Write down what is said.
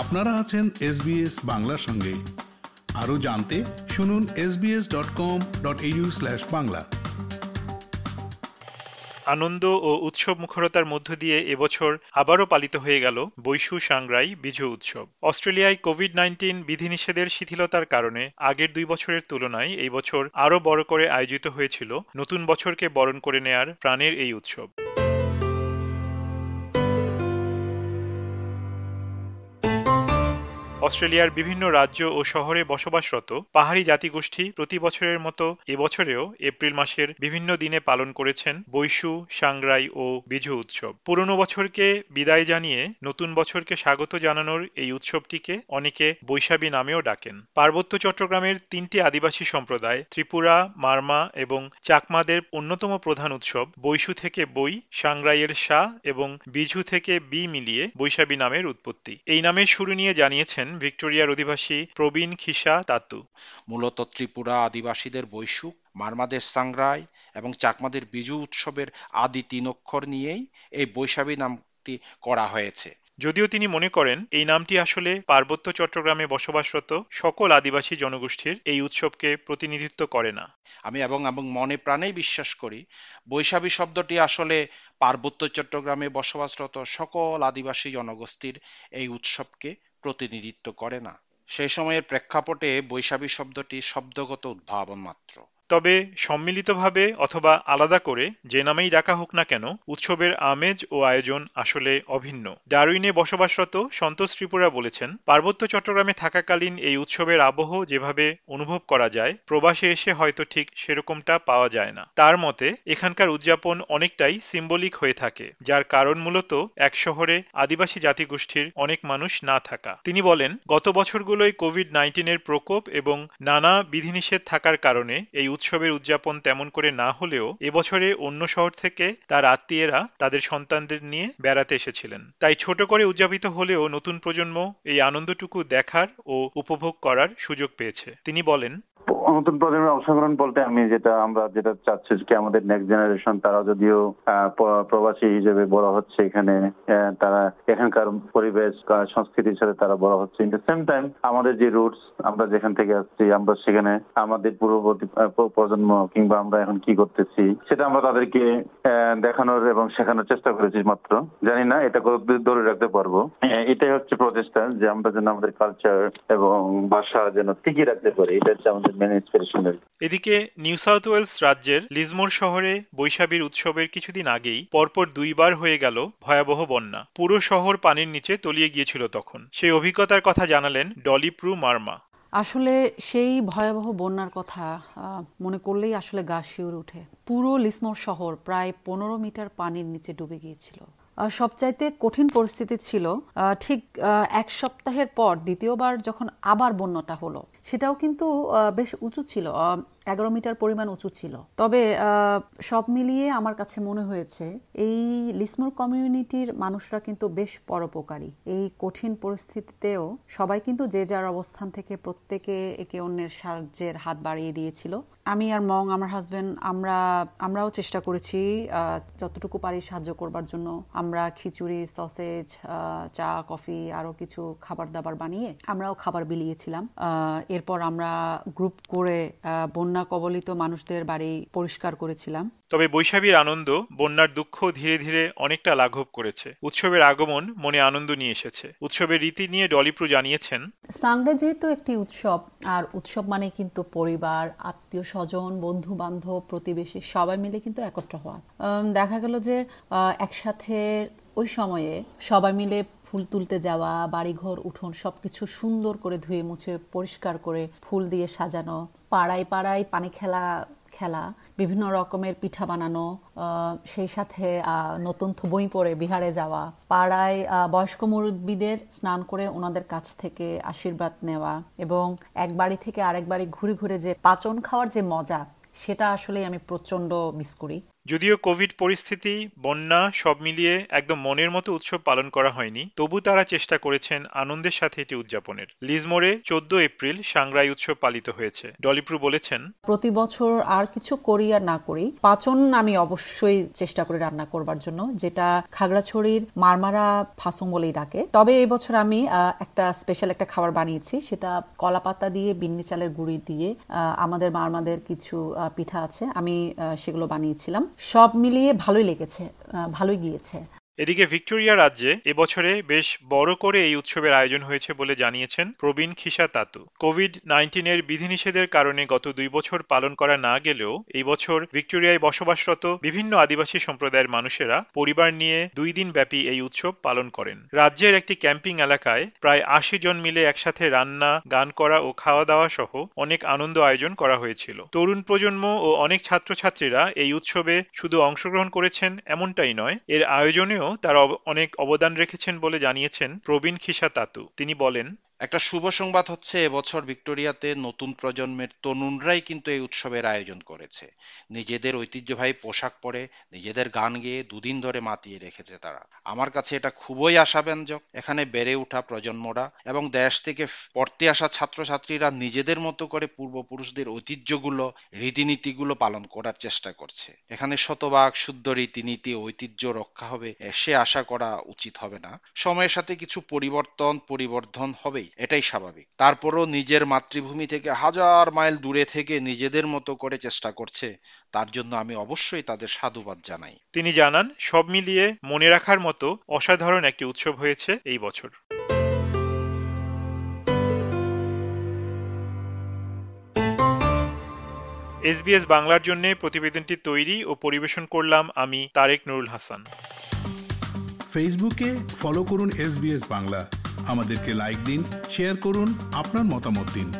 আপনারা আছেন এসবিএস বাংলার সঙ্গে। আরও জানতে শুনুন SBS dot com dot Bangla. আনন্দ ও উৎসব মুখরতার মধ্য দিয়ে এবছর আবারও পালিত হয়ে গেল বৈশু, সাংরাই, বিজু উৎসব। অস্ট্রেলিয়ায় কোভিড নাইন্টিন বিধিনিষেধের শিথিলতার কারণে আগের দুই বছরের তুলনায় এই বছর আরও বড় করে আয়োজিত হয়েছিল নতুন বছরকে বরণ করে নেয়ার প্রাণের এই উৎসব। অস্ট্রেলিয়ার বিভিন্ন রাজ্য ও শহরে বসবাসরত পাহাড়ি জাতিগোষ্ঠী প্রতি বছরের মতো এবছরেও এপ্রিল মাসের বিভিন্ন দিনে পালন করেছেন বৈশু, সাংরাই ও বিজু উৎসব। পুরনো বছরকে বিদায় জানিয়ে নতুন বছরকে স্বাগত জানানোর এই উৎসবটিকে অনেকে বৈশাখী নামেও ডাকেন। পার্বত্য চট্টগ্রামের তিনটি আদিবাসী সম্প্রদায়, ত্রিপুরা, মারমা এবং চাকমাদের অন্যতম প্রধান উৎসব বৈশু থেকে বই, সাংরাইয়ের শাহ এবং বিজু থেকে বি মিলিয়ে বৈশাখী নামের উৎপত্তি। এই নামের শুরু নিয়ে জানিয়েছেন ভিক্টোরিয়ার অধিবাসী প্রবীণ খিসা তাতু। মূলত ত্রিপুরা আদিবাসীদের বৈশুক, মারমাদের সাংরাই এবং চাকমাদের বিজু উৎসবের আদি তিন অক্ষর নিয়েই এই বৈশাখী নামটি করা হয়েছে। যদিও তিনি মনে করেন, এই নামটি আসলে পার্বত্য চট্টগ্রামে বসবাসরত সকল আদিবাসী জনগোষ্ঠীর এই উৎসবকে প্রতিনিধিত্ব করে না। আমি এবং এবং মনে প্রাণেই বিশ্বাস করি, বৈশাখী শব্দটি আসলে পার্বত্য চট্টগ্রামে বসবাসরত সকল আদিবাসী জনগোষ্ঠীর এই উৎসবকে প্রতিনিধিত্ব করে না। সেই সময়ের প্রেক্ষাপটে বৈশাখী শব্দটি শব্দগত উদ্ভাবন মাত্র। তবে সম্মিলিতভাবে অথবা আলাদা করে যে নামেই ডাকা হোক না কেন, উৎসবের আমেজ ও আয়োজন আসলে অভিন্ন। ডারুইনে বসবাসরত সন্তোষ ত্রিপুরা বলেছেন, পার্বত্য চট্টগ্রামে থাকাকালীন এই উৎসবের আবহ যেভাবে অনুভব করা যায়, প্রবাসে এসে হয়তো ঠিক সেরকমটা পাওয়া যায় না। তার মতে, এখানকার উদযাপন অনেকটাই সিম্বলিক হয়ে থাকে, যার কারণ মূলত এক শহরে আদিবাসী জাতিগোষ্ঠীর অনেক মানুষ না থাকা। তিনি বলেন, গত বছরগুলোয় কোভিড নাইন্টিনের প্রকোপ এবং নানা বিধিনিষেধ থাকার কারণে এই উৎসবের উদযাপন তেমন করে না হলেও এবছরে অন্য শহর থেকে তার আত্মীয়েরা তাদের সন্তানদের নিয়ে বেড়াতে এসেছিলেন। তাই ছোট করে উদযাপিত হলেও নতুন প্রজন্ম এই আনন্দটুকু দেখার ও উপভোগ করার সুযোগ পেয়েছে। তিনি বলেন নতুন প্রজন্মের অংশগ্রহণ বলতে আমি যেটা, আমরা যেটা চাচ্ছি কি আমাদের নেক্সট জেনারেশন তারা যদিও প্রবাসী হিসেবে বড় হচ্ছে এখানে তারা এখানকার পরিবেশ সংস্কৃতির সাথে তারা বড় হচ্ছে। ইন দ্য সেম টাইম আমাদের যে রুটস আমরা যেখান থেকে আসছি, আমরা সেখানে, আমাদের পূর্ববর্তী প্রজন্ম কিংবা আমরা এখন কি করতেছি, সেটা আমরা তাদেরকে দেখানোর এবং শেখানোর চেষ্টা করেছি মাত্র। জানি না এটা কতদূর ধরে রাখতে পারব। এটাই হচ্ছে প্রচেষ্টা যে আমরা যেন আমাদের কালচার এবং ভাষা যেন টিকিয়ে রাখতে পারি। এটা হচ্ছে আমাদের মেন ইন্সপিরেশনাল এদিকে নিউ সাউথ ওয়েলস রাজ্যের লিজমোর শহরে বৈশাখীর উৎসবের কিছুদিন আগেই পরপর দুইবার হয়ে গেল ভয়াবহ বন্যা। পুরো শহর পানির নিচে তলিয়ে গিয়েছিল তখন। সেই অভিজ্ঞতার কথা জানালেন ডলি প্রু মার্মা। আসলে সেই ভয়াবহ বন্যার কথা মনে করলেই আসলে গা শিউর উঠে পুরো লিসমোর শহর প্রায় পনেরো মিটার পানির নিচে ডুবে গিয়েছিল। সবচাইতে কঠিন পরিস্থিতি ছিল ঠিক এক সপ্তাহের পর দ্বিতীয়বার যখন আবার বন্যাটা হলো। সেটাও কিন্তু বেশ উঁচু ছিল এগারো মিটার পরিমাণ উঁচু ছিল। তবে সব মিলিয়ে আমার কাছে মনে হয়েছে, এই লিসমোর কমিউনিটির মানুষরা কিন্তু বেশ পরোপকারী। এই কঠিন পরিস্থিতিতেও সবাই কিন্তু যে যার অবস্থান থেকে প্রত্যেকে একে অন্যের সাহায্যের হাত বাড়িয়ে দিয়েছিল। আমি আর মং আমার হাজবেন্ড আমরা আমরাও চেষ্টা করেছি যতটুকু পারি সাহায্য করবার জন্য। আমরা খিচুড়ি সসেজ চা কফি আরও কিছু খাবার দাবার বানিয়ে আমরাও খাবার বিলিয়েছিলাম। এরপর আমরা গ্রুপ করে বন্যা কবলিত মানুষদের বাড়ি পরিষ্কার করেছিলাম। তবে বৈশাখীর আনন্দ বন্যার দুঃখ ধীরে ধীরে অনেকটা লাঘব করেছে। উৎসবের আগমন মনে আনন্দ নিয়ে এসেছে। উৎসবের রীতি নিয়ে ডলিপ্রু জানিয়েছেন সাংড়ে যেহেতু একটি উৎসব আর উৎসব মানে কিন্তু পরিবার আত্মীয় স্বজন বন্ধু বান্ধব প্রতিবেশী, সবাই মিলে কিন্তু একত্র হওয়া। দেখা গেল যে একসাথে ওই সময়ে সবাই মিলে ফুল তুলতে যাওয়া, বাড়িঘর, উঠোন সবকিছু সুন্দর করে ধুয়ে মুছে, পরিষ্কার করে ফুল দিয়ে সাজানো, পাড়ায় পাড়ায় পানি খেলা খেলা, বিভিন্ন রকমের পিঠা বানানো সেই সাথে নতুন বই পরে বিহারে যাওয়া, পাড়ায় বয়স্ক মুরব্বীদের স্নান করে ওনাদের কাছ থেকে আশীর্বাদ নেওয়া এবং এক বাড়ি থেকে আরেক বাড়ি ঘুরে ঘুরে যে পাচন খাওয়ার যে মজা, সেটা আসলে আমি প্রচণ্ড মিস করি। যদিও কোভিড পরিস্থিতি, বন্যা সব মিলিয়ে একদম মনের মতো উৎসব পালন করা হয়নি, তবু তারা চেষ্টা করেছেন আনন্দের সাথে এটি উদযাপনের। লিজমোরে চোদ্দ এপ্রিল সাংরাই উৎসব পালিত হয়েছে। ডলিপ্রু বলেছেন, প্রতি বছর আর কিছু করি আর না করি, পাচন আমি অবশ্যই চেষ্টা করি রান্না করবার জন্য, যেটা খাগড়াছড়ির মারমারা ফাসুং বলেই ডাকে। তবে এই বছর আমি একটা স্পেশাল একটা খাবার বানিয়েছি, সেটা কলা পাতা দিয়ে বিন্নি চালের গুঁড়ি দিয়ে আমাদের মারমাদের কিছু পিঠা আছে, আমি সেগুলো বানিয়েছিলাম। সব মিলিয়ে ভালোই লেগেছে ভালোই গিয়েছে। এদিকে ভিক্টোরিয়া রাজ্যে এবছরে বেশ বড় করে এই উৎসবের আয়োজন হয়েছে বলে জানিয়েছেন প্রবীণ খিসা তাতু। কোভিড নাইন্টিনের বিধিনিষেধের কারণে গত দুই বছর পালন করা না গেলেও এই বছর ভিক্টোরিয়ায় বসবাসরত বিভিন্ন আদিবাসী সম্প্রদায়ের মানুষেরা পরিবার নিয়ে দুই দিন ব্যাপী এই উৎসব পালন করেন। রাজ্যের একটি ক্যাম্পিং এলাকায় প্রায় আশি জন মিলে একসাথে রান্না, গান করা ও খাওয়া দাওয়া সহ অনেক আনন্দ আয়োজন করা হয়েছিল। তরুণ প্রজন্ম ও অনেক ছাত্রছাত্রীরা এই উৎসবে শুধু অংশগ্রহণ করেছেন এমনটাই নয়, এর আয়োজনেও তারা অনেক অবদান রেখেছেন বলে জানিয়েছেন প্রবীণ খিসা তাতু তিনি বলেন একটা শুভ সংবাদ হচ্ছে, এবছর ভিক্টোরিয়াতে নতুন প্রজন্মের তরুণরাই কিন্তু এই উৎসবের আয়োজন করেছে। নিজেদের ঐতিহ্যবাহী পোশাক পরে, নিজেদের গান গেয়ে দুদিন ধরে মাতিয়ে রেখেছে তারা। আমার কাছে এটা খুবই আশাব্যঞ্জক। এখানে বেড়ে ওঠা প্রজন্মরা এবং দেশ থেকে পড়তে আসা ছাত্রছাত্রীরা নিজেদের মতো করে পূর্বপুরুষদের ঐতিহ্যগুলো, রীতিনীতিগুলো পালন করার চেষ্টা করছে। এখানে শতভাগ শুদ্ধ রীতিনীতি, ঐতিহ্য রক্ষা হবে, সে আশা করা উচিত হবে না। সময়ের সাথে কিছু পরিবর্তন, পরিবর্ধন হবেই। এটাই স্বাভাবিক। তারপরও নিজের মাতৃভূমি থেকে হাজার মাইল দূরে থেকে নিজেদের মতো করে চেষ্টা করছে তার জন্য আমি অবশ্যই তাদের সাধুবাদ জানাই। তিনি জানান সব মিলিয়ে মনে রাখার মতো অসাধারণ একটি উৎসব হয়েছে এই বছর। এসবিএস বাংলার জন্য প্রতিবেদনটি তৈরি ও পরিবেশন করলাম আমি তারেক নুরুল হাসান। ফেসবুকে ফলো করুন এস বাংলা। আমাদেরকে লাইক দিন শেয়ার করুন আপনার মতামত দিন।